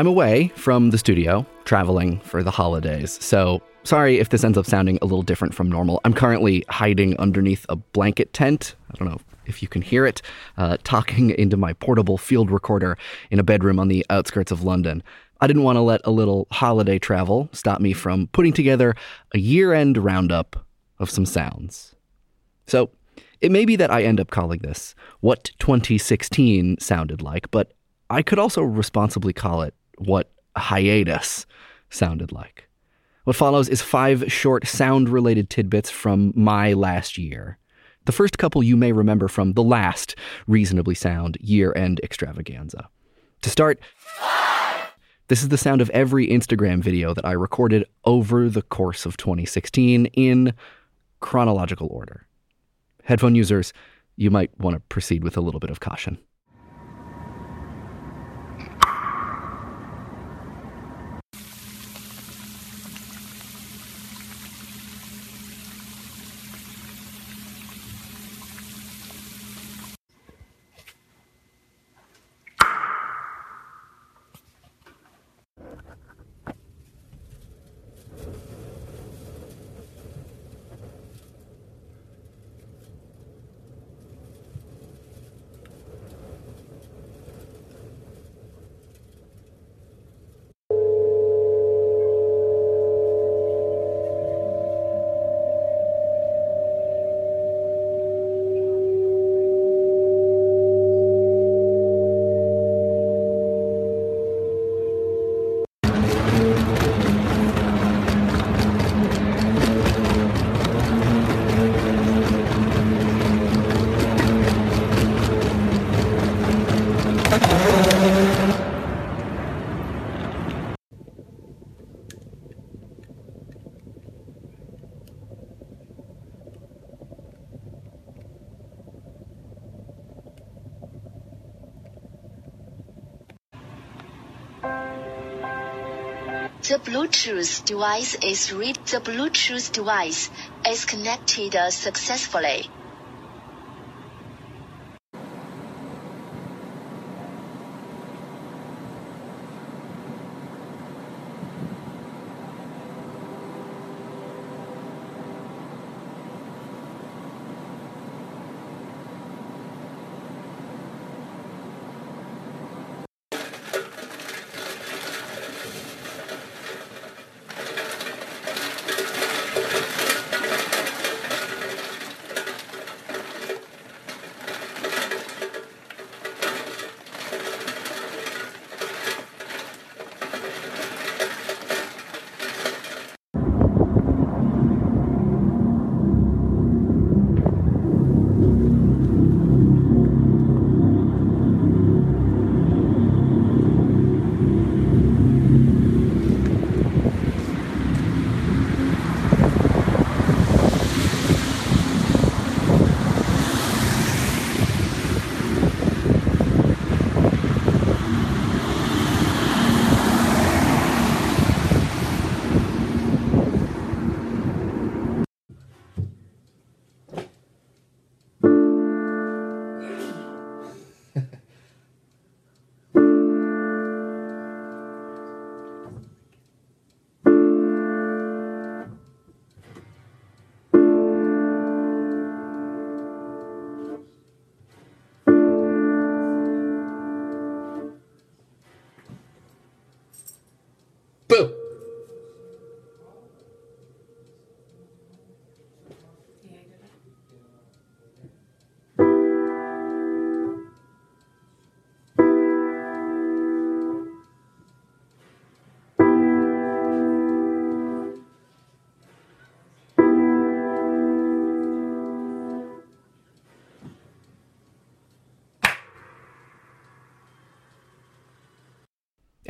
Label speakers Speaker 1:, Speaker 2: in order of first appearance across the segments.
Speaker 1: I'm away from the studio, traveling for the holidays, so sorry if this ends up sounding a little different from normal. I'm currently hiding underneath a blanket tent. I don't know if you can hear it, uh, talking into my portable field recorder in a bedroom on the outskirts of London. I didn't want to let a little holiday travel stop me from putting together a year end roundup of some sounds. So, it may be that I end up calling this what 2016 sounded like, but I could also responsibly call it what hiatus sounded like. What follows is five short sound related tidbits from my last year. The first couple you may remember from the last reasonably sound year end extravaganza. To start, this is the sound of every Instagram video that I recorded over the course of 2016 in chronological order. Headphone users, you might want to proceed with a little bit of caution.
Speaker 2: Bluetooth device is read. The Bluetooth device is connected successfully.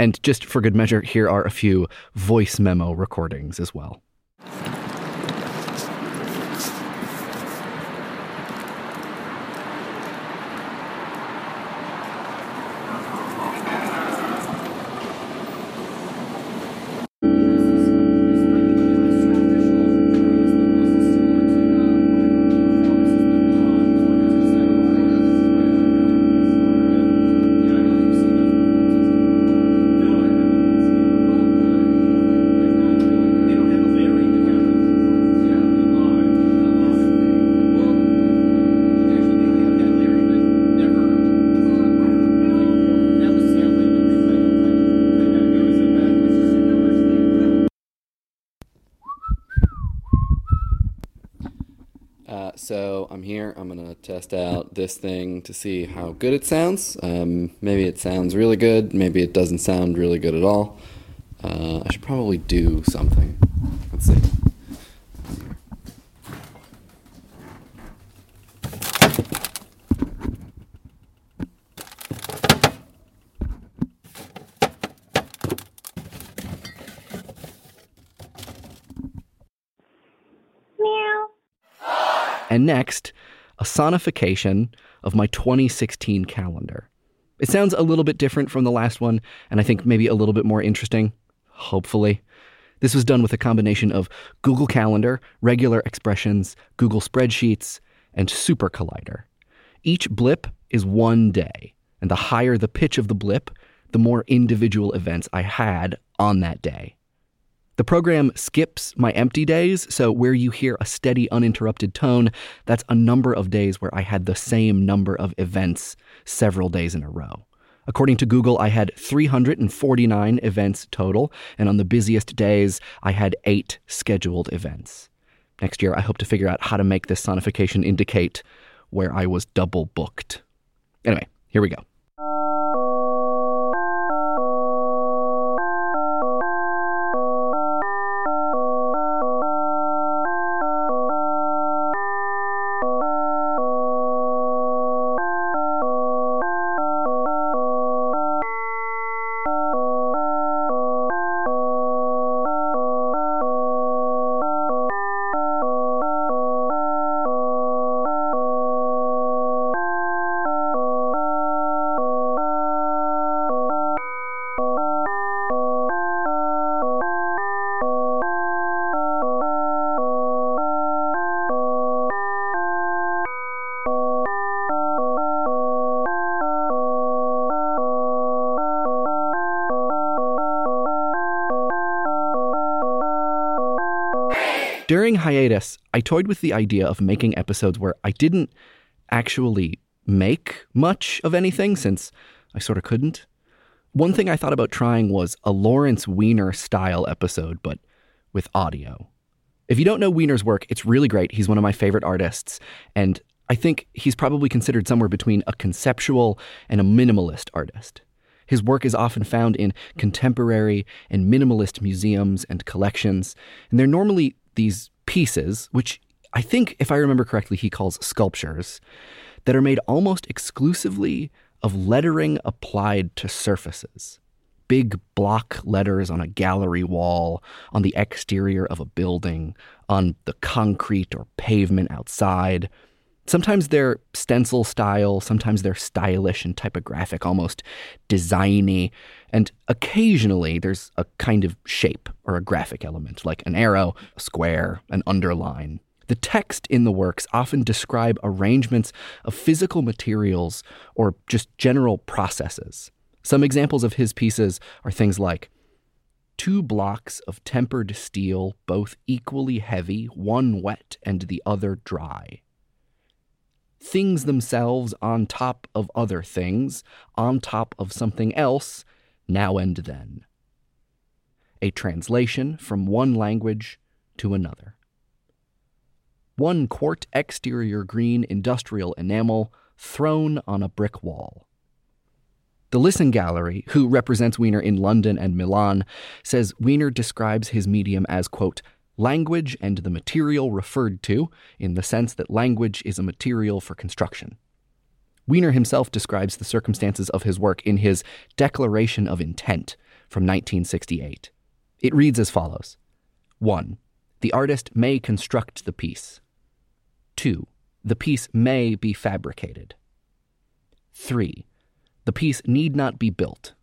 Speaker 1: And just for good measure, here are a few voice memo recordings as well. This thing to see how good it sounds. Um, maybe it sounds really good. Maybe it doesn't sound really good at all. Uh, I should probably do something. Let's see. And next, a sonification of my 2016 calendar. It sounds a little bit different from the last one, and I think maybe a little bit more interesting, hopefully. This was done with a combination of Google Calendar, regular expressions, Google Spreadsheets, and SuperCollider. Each blip is one day, and the higher the pitch of the blip, the more individual events I had on that day. The program skips my empty days, so where you hear a steady, uninterrupted tone, that's a number of days where I had the same number of events several days in a row. According to Google, I had 349 events total, and on the busiest days, I had eight scheduled events. Next year, I hope to figure out how to make this sonification indicate where I was double booked. Anyway, here we go. I toyed with the idea of making episodes where I didn't actually make much of anything since I sort of couldn't. One thing I thought about trying was a Lawrence Weiner style episode, but with audio. If you don't know Weiner's work, it's really great. He's one of my favorite artists, and I think he's probably considered somewhere between a conceptual and a minimalist artist. His work is often found in contemporary and minimalist museums and collections, and they're normally these pieces, which I think, if I remember correctly, he calls sculptures, that are made almost exclusively of lettering applied to surfaces. Big block letters on a gallery wall, on the exterior of a building, on the concrete or pavement outside. Sometimes they're stencil style, sometimes they're stylish and typographic, almost designy, and occasionally there's a kind of shape or a graphic element, like an arrow, a square, an underline. The text in the works often describe arrangements of physical materials or just general processes. Some examples of his pieces are things like two blocks of tempered steel, both equally heavy, one wet and the other dry things themselves on top of other things, on top of something else, now and then. A translation from one language to another. One quart exterior green industrial enamel thrown on a brick wall. The Lisson Gallery, who represents Weiner in London and Milan, says Weiner describes his medium as, quote, language and the material referred to, in the sense that language is a material for construction. Weiner himself describes the circumstances of his work in his Declaration of Intent from 1968. It reads as follows 1. The artist may construct the piece. 2. The piece may be fabricated. 3. The piece need not be built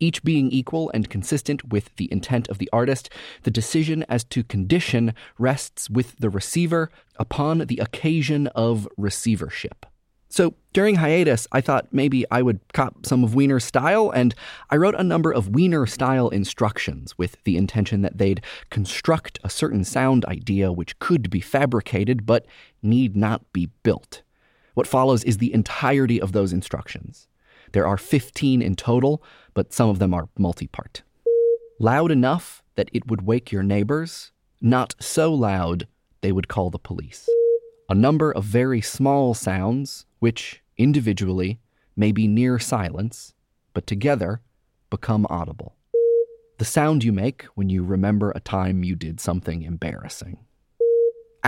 Speaker 1: each being equal and consistent with the intent of the artist, the decision as to condition rests with the receiver upon the occasion of receivership. So during hiatus, I thought maybe I would cop some of Weiner's style, and I wrote a number of Weiner style instructions with the intention that they'd construct a certain sound idea which could be fabricated but need not be built. What follows is the entirety of those instructions. There are 15 in total, but some of them are multi part. Loud enough that it would wake your neighbors, not so loud they would call the police. A number of very small sounds, which, individually, may be near silence, but together become audible. The sound you make when you remember a time you did something embarrassing.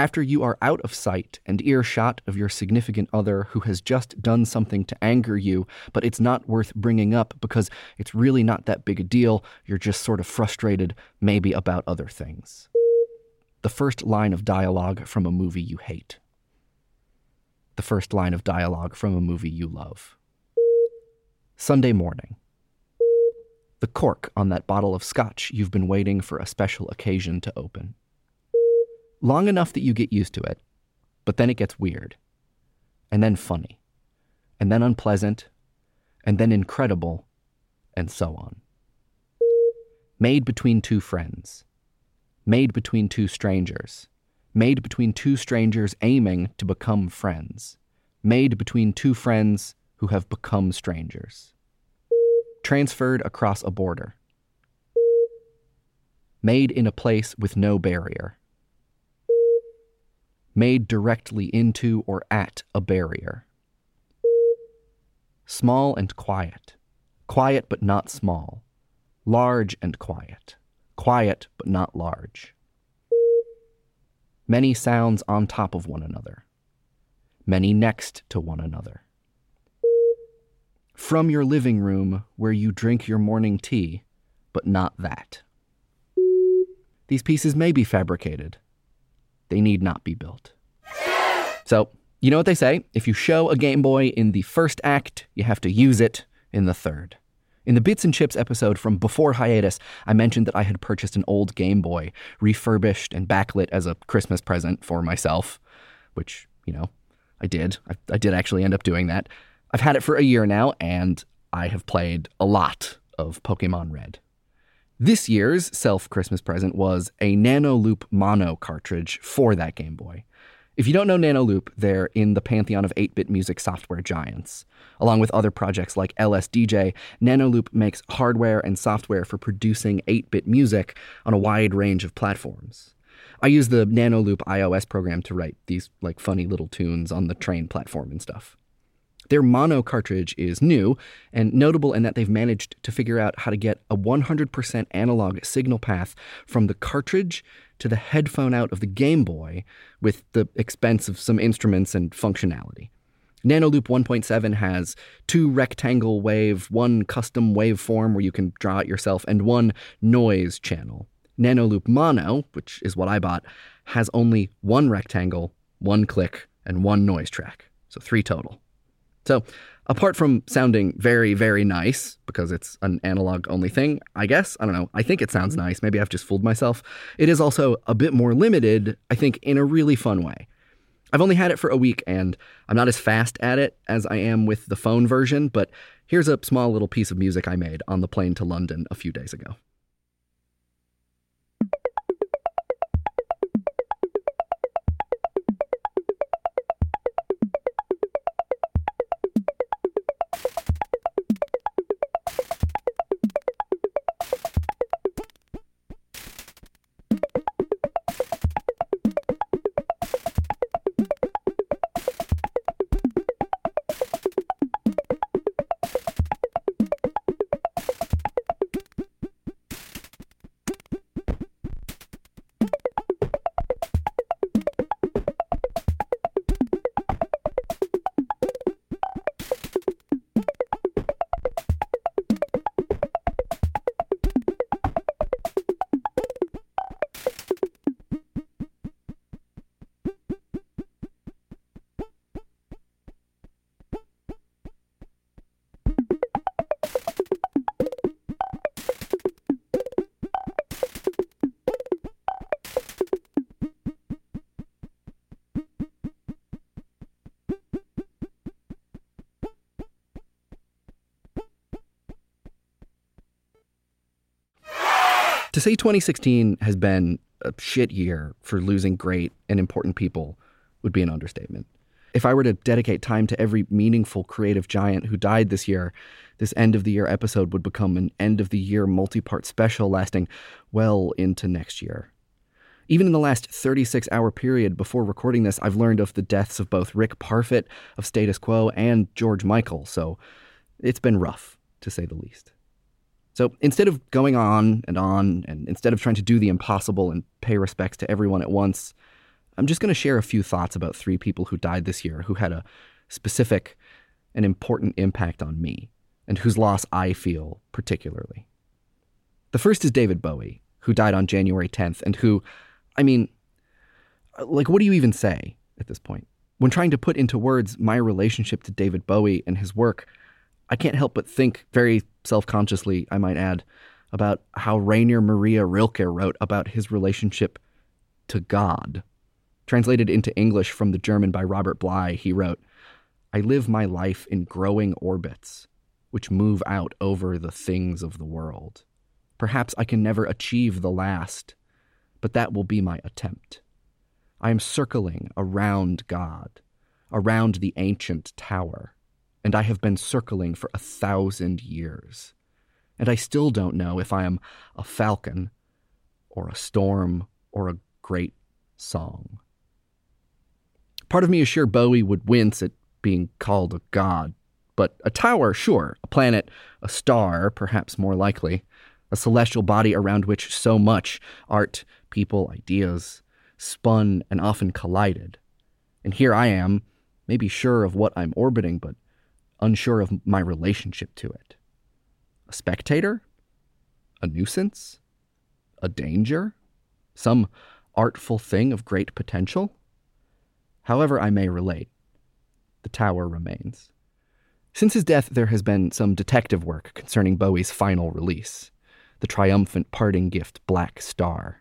Speaker 1: After you are out of sight and earshot of your significant other who has just done something to anger you, but it's not worth bringing up because it's really not that big a deal, you're just sort of frustrated, maybe about other things. The first line of dialogue from a movie you hate. The first line of dialogue from a movie you love. Sunday morning. The cork on that bottle of scotch you've been waiting for a special occasion to open long enough that you get used to it, but then it gets weird, and then funny, and then unpleasant, and then incredible, and so on. Made between two friends, made between two strangers, made between two strangers aiming to become friends, made between two friends who have become strangers, transferred across a border, made in a place with no barrier made directly into or at a barrier. Small and quiet, quiet but not small, large and quiet, quiet but not large. Many sounds on top of one another, many next to one another. From your living room where you drink your morning tea, but not that. These pieces may be fabricated, they need not be built. So, you know what they say? If you show a Game Boy in the first act, you have to use it in the third. In the Bits and Chips episode from before hiatus, I mentioned that I had purchased an old Game Boy, refurbished and backlit as a Christmas present for myself, which, you know, I did. I, I did actually end up doing that. I've had it for a year now, and I have played a lot of Pokemon Red. This year's self Christmas present was a Nanoloop mono cartridge for that Game Boy. If you don't know Nanoloop, they're in the pantheon of 8 bit music software giants. Along with other projects like LSDJ, Nanoloop makes hardware and software for producing 8 bit music on a wide range of platforms. I use the Nanoloop iOS program to write these like funny little tunes on the train platform and stuff. Their mono cartridge is new and notable in that they've managed to figure out how to get a 100% analog signal path from the cartridge to the headphone out of the Game Boy with the expense of some instruments and functionality. Nanoloop 1.7 has two rectangle wave, one custom waveform where you can draw it yourself, and one noise channel. Nanoloop Mono, which is what I bought, has only one rectangle, one click, and one noise track. So three total. So, apart from sounding very, very nice, because it's an analog only thing, I guess, I don't know, I think it sounds mm-hmm. nice. Maybe I've just fooled myself. It is also a bit more limited, I think, in a really fun way. I've only had it for a week and I'm not as fast at it as I am with the phone version, but here's a small little piece of music I made on the plane to London a few days ago. To say 2016 has been a shit year for losing great and important people would be an understatement. If I were to dedicate time to every meaningful creative giant who died this year, this end of the year episode would become an end of the year multi part special lasting well into next year. Even in the last 36 hour period before recording this, I've learned of the deaths of both Rick Parfitt of Status Quo and George Michael, so it's been rough, to say the least. So instead of going on and on, and instead of trying to do the impossible and pay respects to everyone at once, I'm just going to share a few thoughts about three people who died this year who had a specific and important impact on me, and whose loss I feel particularly. The first is David Bowie, who died on January 10th, and who, I mean, like, what do you even say at this point? When trying to put into words my relationship to David Bowie and his work, I can't help but think, very self consciously, I might add, about how Rainer Maria Rilke wrote about his relationship to God. Translated into English from the German by Robert Bly, he wrote, I live my life in growing orbits, which move out over the things of the world. Perhaps I can never achieve the last, but that will be my attempt. I am circling around God, around the ancient tower, and I have been circling for a thousand years. And I still don't know if I am a falcon, or a storm, or a great song. Part of me is sure Bowie would wince at being called a god, but a tower, sure, a planet, a star, perhaps more likely a celestial body around which so much art, people, ideas spun and often collided. And here I am, maybe sure of what I'm orbiting, but unsure of my relationship to it. A spectator? A nuisance? A danger? Some artful thing of great potential? However, I may relate, the tower remains. Since his death, there has been some detective work concerning Bowie's final release the triumphant parting gift Blackstar.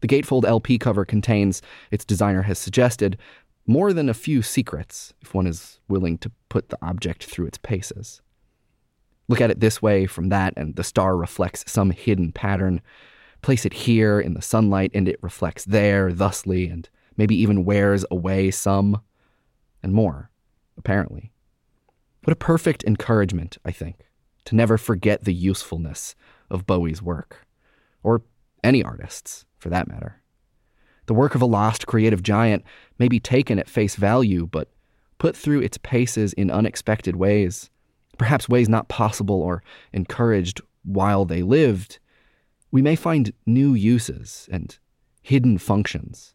Speaker 1: The gatefold LP cover contains, its designer has suggested, more than a few secrets, if one is willing to put the object through its paces. Look at it this way from that, and the star reflects some hidden pattern. Place it here in the sunlight, and it reflects there, thusly, and maybe even wears away some, and more, apparently. What a perfect encouragement, I think, to never forget the usefulness of Bowie's work, or any artist's, for that matter. The work of a lost creative giant may be taken at face value, but put through its paces in unexpected ways, perhaps ways not possible or encouraged while they lived, we may find new uses and hidden functions,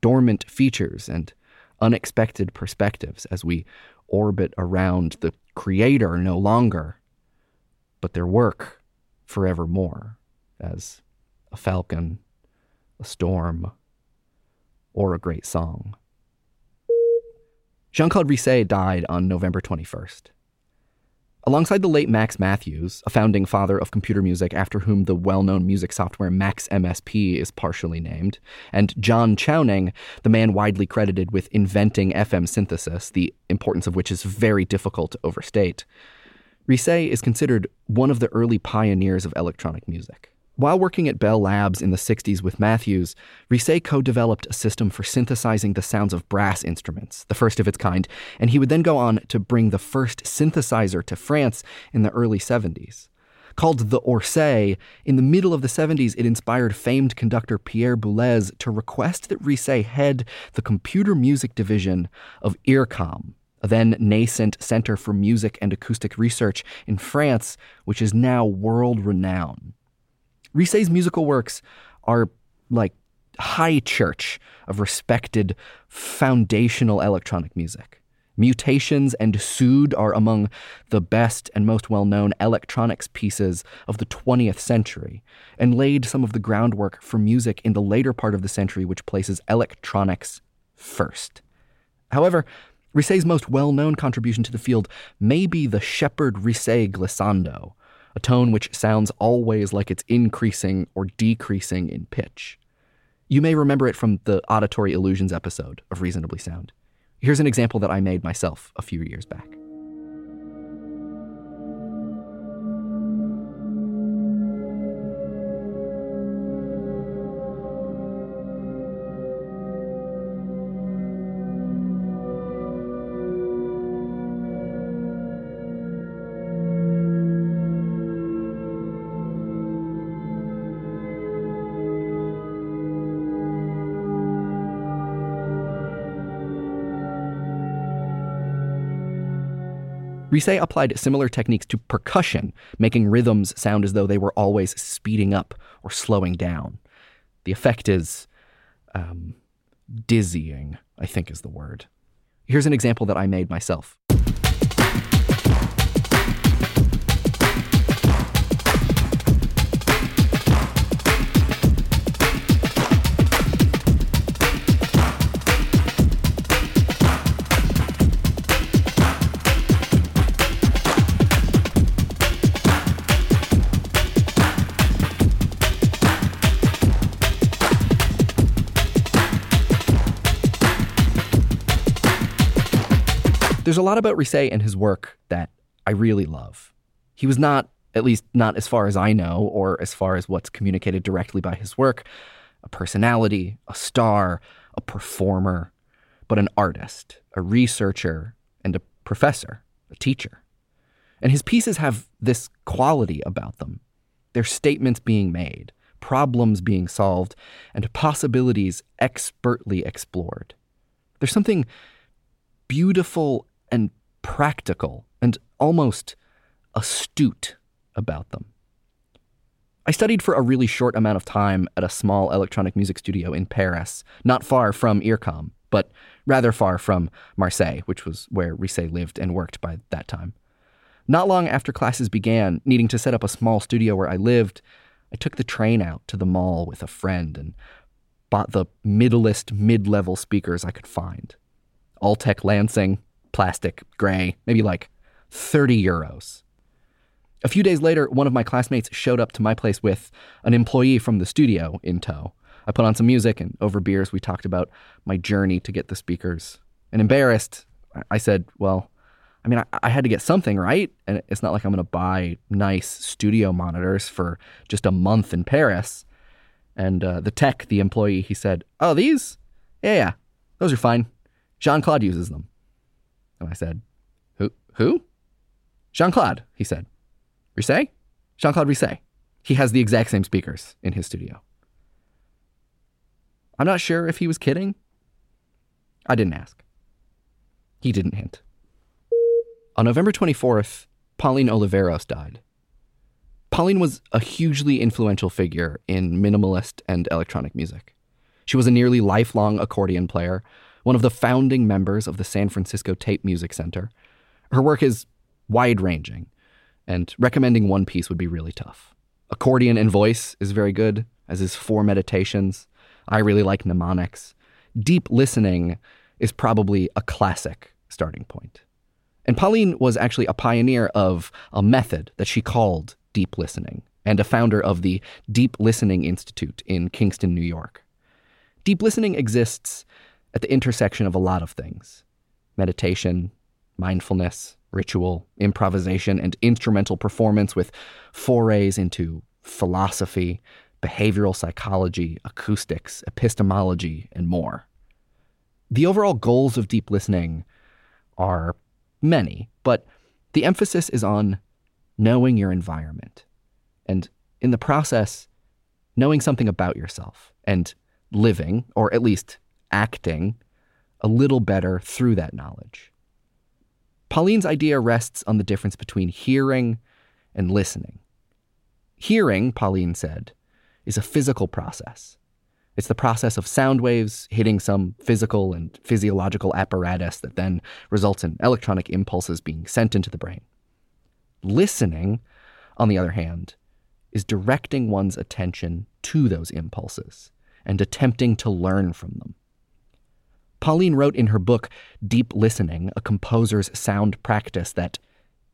Speaker 1: dormant features and unexpected perspectives as we orbit around the creator no longer, but their work forevermore as a falcon, a storm, or a great song. Jean Claude Risset died on November 21st. Alongside the late Max Mathews, a founding father of computer music after whom the well known music software Max MSP is partially named, and John Chowning, the man widely credited with inventing FM synthesis, the importance of which is very difficult to overstate, Risset is considered one of the early pioneers of electronic music. While working at Bell Labs in the 60s with Mathews, Risset co developed a system for synthesizing the sounds of brass instruments, the first of its kind, and he would then go on to bring the first synthesizer to France in the early 70s. Called the Orsay, in the middle of the 70s, it inspired famed conductor Pierre Boulez to request that Risset head the computer music division of IRCAM, a then nascent center for music and acoustic research in France, which is now world renowned. Risset's musical works are like high church of respected foundational electronic music. Mutations and Sud are among the best and most well known electronics pieces of the 20th century, and laid some of the groundwork for music in the later part of the century, which places electronics first. However, Risset's most well known contribution to the field may be the Shepard Risset glissando, a tone which sounds always like it's increasing or decreasing in pitch. You may remember it from the Auditory Illusions episode of Reasonably Sound. Here's an example that I made myself a few years back. Risset applied similar techniques to percussion, making rhythms sound as though they were always speeding up or slowing down. The effect is um, dizzying, I think is the word. Here's an example that I made myself. There's a lot about Risset and his work that I really love. He was not, at least not as far as I know, or as far as what's communicated directly by his work, a personality, a star, a performer, but an artist, a researcher, and a professor, a teacher. And his pieces have this quality about them. They're statements being made, problems being solved, and possibilities expertly explored. There's something beautiful and practical and almost astute about them. I studied for a really short amount of time at a small electronic music studio in Paris, not far from IRCAM, but rather far from Marseille, which was where Risset lived and worked by that time. Not long after classes began, needing to set up a small studio where I lived, I took the train out to the mall with a friend and bought the middlest mid level speakers I could find. Altec Lansing, plastic, gray, maybe like 30 euros. A few days later, one of my classmates showed up to my place with an employee from the studio in tow. I put on some music, and over beers, we talked about my journey to get the speakers. And embarrassed, I said, Well, I mean, I, I had to get something, right? And it's not like I'm going to buy nice studio monitors for just a month in Paris. And uh, the tech, the employee, he said, Oh, these? Yeah, yeah, those are fine. Jean Claude uses them. And I said, Who? Who? Jean Claude, he said. Risset? Jean Claude Risset. He has the exact same speakers in his studio. I'm not sure if he was kidding. I didn't ask. He didn't hint. On November 24th, Pauline Oliveros died. Pauline was a hugely influential figure in minimalist and electronic music. She was a nearly lifelong accordion player one of the founding members of the San Francisco Tape Music Center. Her work is wide ranging, and recommending one piece would be really tough. Accordion and Voice is very good, as is Four Meditations. I really like Mnemonics. Deep Listening is probably a classic starting point. And Pauline was actually a pioneer of a method that she called deep listening and a founder of the Deep Listening Institute in Kingston, New York. Deep listening exists at the intersection of a lot of things meditation, mindfulness, ritual, improvisation, and instrumental performance with forays into philosophy, behavioral psychology, acoustics, epistemology, and more. The overall goals of deep listening are many, but the emphasis is on knowing your environment and, in the process, knowing something about yourself and living, or at least acting a little better through that knowledge. Pauline's idea rests on the difference between hearing and listening. Hearing, Pauline said, is a physical process. It's the process of sound waves hitting some physical and physiological apparatus that then results in electronic impulses being sent into the brain. Listening, on the other hand, is directing one's attention to those impulses and attempting to learn from them. Pauline wrote in her book, Deep Listening, a composer's sound practice, that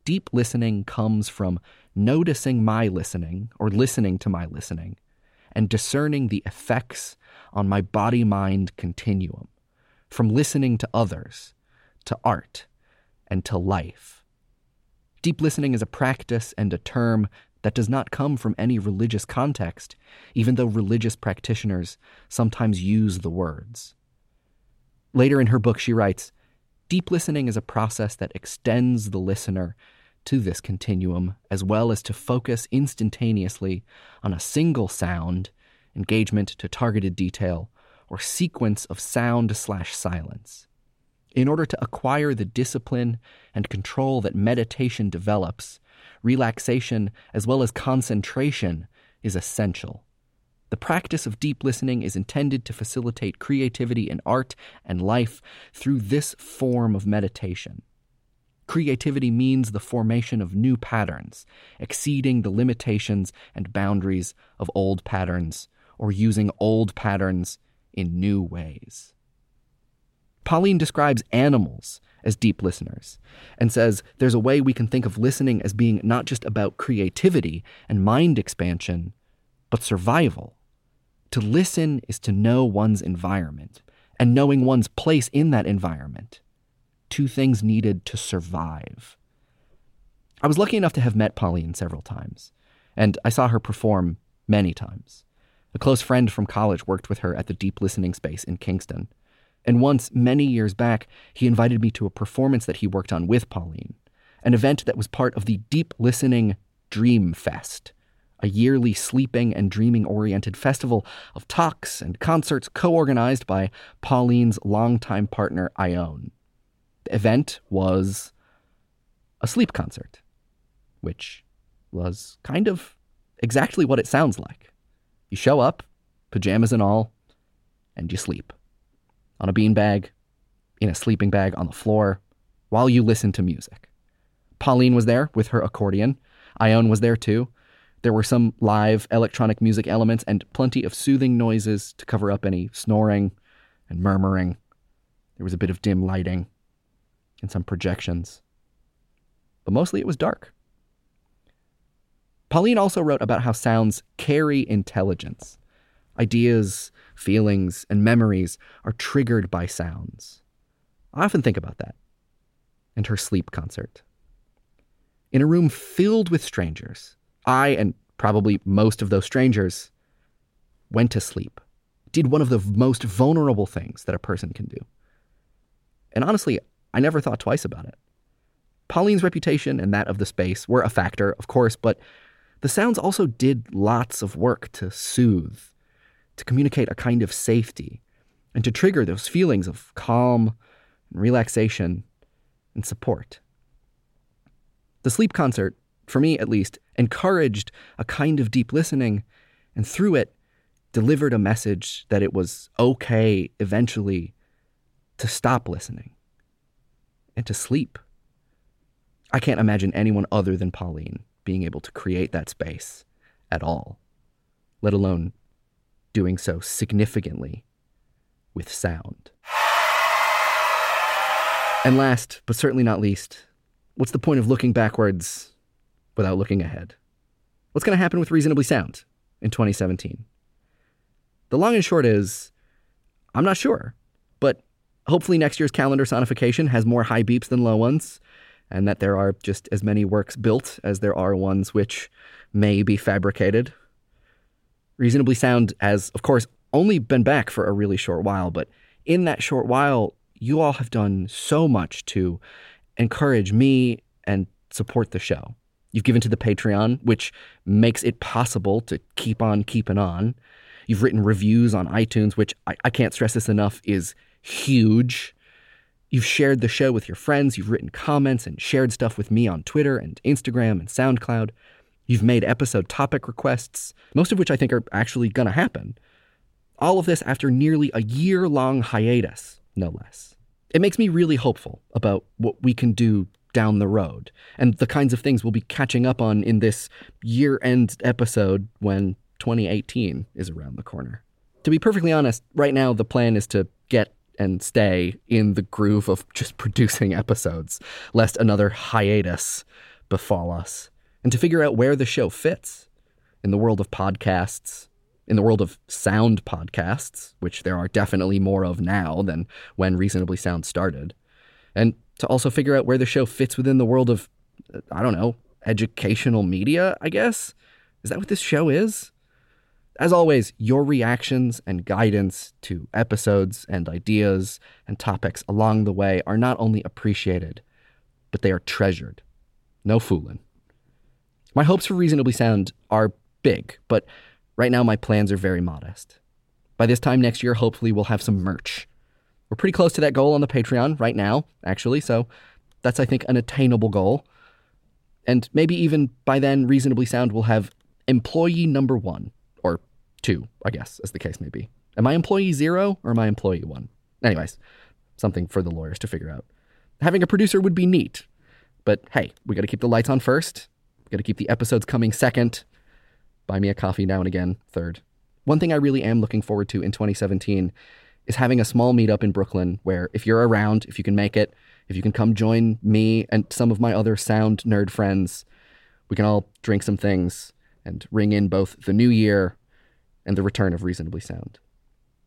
Speaker 1: deep listening comes from noticing my listening or listening to my listening and discerning the effects on my body mind continuum, from listening to others, to art, and to life. Deep listening is a practice and a term that does not come from any religious context, even though religious practitioners sometimes use the words. Later in her book, she writes Deep listening is a process that extends the listener to this continuum, as well as to focus instantaneously on a single sound, engagement to targeted detail, or sequence of sound slash silence. In order to acquire the discipline and control that meditation develops, relaxation as well as concentration is essential. The practice of deep listening is intended to facilitate creativity in art and life through this form of meditation. Creativity means the formation of new patterns, exceeding the limitations and boundaries of old patterns, or using old patterns in new ways. Pauline describes animals as deep listeners and says there's a way we can think of listening as being not just about creativity and mind expansion, but survival. To listen is to know one's environment and knowing one's place in that environment. Two things needed to survive. I was lucky enough to have met Pauline several times, and I saw her perform many times. A close friend from college worked with her at the Deep Listening Space in Kingston. And once, many years back, he invited me to a performance that he worked on with Pauline, an event that was part of the Deep Listening Dream Fest, a yearly sleeping and dreaming oriented festival of talks and concerts co organized by Pauline's longtime partner, Ione. The event was a sleep concert, which was kind of exactly what it sounds like. You show up, pajamas and all, and you sleep. On a beanbag, in a sleeping bag on the floor, while you listen to music. Pauline was there with her accordion. Ione was there too, there were some live electronic music elements and plenty of soothing noises to cover up any snoring and murmuring. There was a bit of dim lighting and some projections. But mostly it was dark. Pauline also wrote about how sounds carry intelligence. Ideas, feelings, and memories are triggered by sounds. I often think about that. And her sleep concert. In a room filled with strangers, I, and probably most of those strangers, went to sleep, did one of the most vulnerable things that a person can do. And honestly, I never thought twice about it. Pauline's reputation and that of the space were a factor, of course, but the sounds also did lots of work to soothe, to communicate a kind of safety, and to trigger those feelings of calm and relaxation and support. The sleep concert for me at least, encouraged a kind of deep listening, and through it, delivered a message that it was okay eventually to stop listening and to sleep. I can't imagine anyone other than Pauline being able to create that space at all, let alone doing so significantly with sound. And last, but certainly not least, what's the point of looking backwards without looking ahead. What's going to happen with Reasonably Sound in 2017? The long and short is, I'm not sure, but hopefully next year's calendar sonification has more high beeps than low ones, and that there are just as many works built as there are ones which may be fabricated. Reasonably Sound has, of course, only been back for a really short while, but in that short while, you all have done so much to encourage me and support the show. You've given to the Patreon, which makes it possible to keep on keeping on. You've written reviews on iTunes, which I, I can't stress this enough is huge. You've shared the show with your friends. You've written comments and shared stuff with me on Twitter and Instagram and SoundCloud. You've made episode topic requests, most of which I think are actually going to happen. All of this after nearly a year long hiatus, no less. It makes me really hopeful about what we can do down the road and the kinds of things we'll be catching up on in this year end episode when 2018 is around the corner. To be perfectly honest, right now the plan is to get and stay in the groove of just producing episodes, lest another hiatus befall us, and to figure out where the show fits in the world of podcasts, in the world of sound podcasts, which there are definitely more of now than when Reasonably Sound started, and to also figure out where the show fits within the world of, I don't know, educational media, I guess? Is that what this show is? As always, your reactions and guidance to episodes and ideas and topics along the way are not only appreciated, but they are treasured. No fooling. My hopes for Reasonably Sound are big, but right now my plans are very modest. By this time next year, hopefully, we'll have some merch We're pretty close to that goal on the Patreon right now, actually. So that's, I think, an attainable goal. And maybe even by then, Reasonably Sound will have employee number one, or two, I guess, as the case may be. Am I employee zero or am I employee one? Anyways, something for the lawyers to figure out. Having a producer would be neat, but hey, we got to keep the lights on first. We got to keep the episodes coming second. Buy me a coffee now and again, third. One thing I really am looking forward to in 2017 is having a small meetup in Brooklyn where if you're around, if you can make it, if you can come join me and some of my other sound nerd friends, we can all drink some things and ring in both the new year and the return of Reasonably Sound.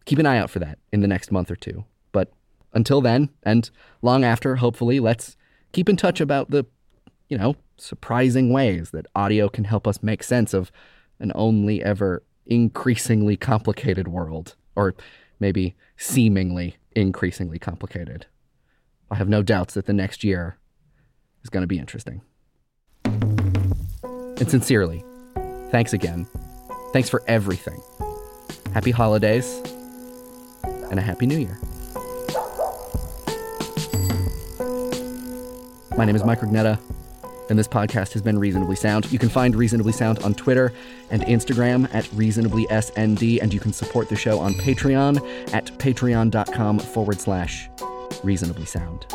Speaker 1: Keep an eye out for that in the next month or two. But until then, and long after, hopefully, let's keep in touch about the, you know, surprising ways that audio can help us make sense of an only ever increasingly complicated world. Or maybe seemingly increasingly complicated. I have no doubts that the next year is going to be interesting. And sincerely, thanks again. Thanks for everything. Happy holidays and a happy new year. My name is Mike Rugnetta, and this podcast has been Reasonably Sound. You can find Reasonably Sound on Twitter and Instagram at reasonably.snd, and you can support the show on Patreon at patreon.com forward slash reasonably sound.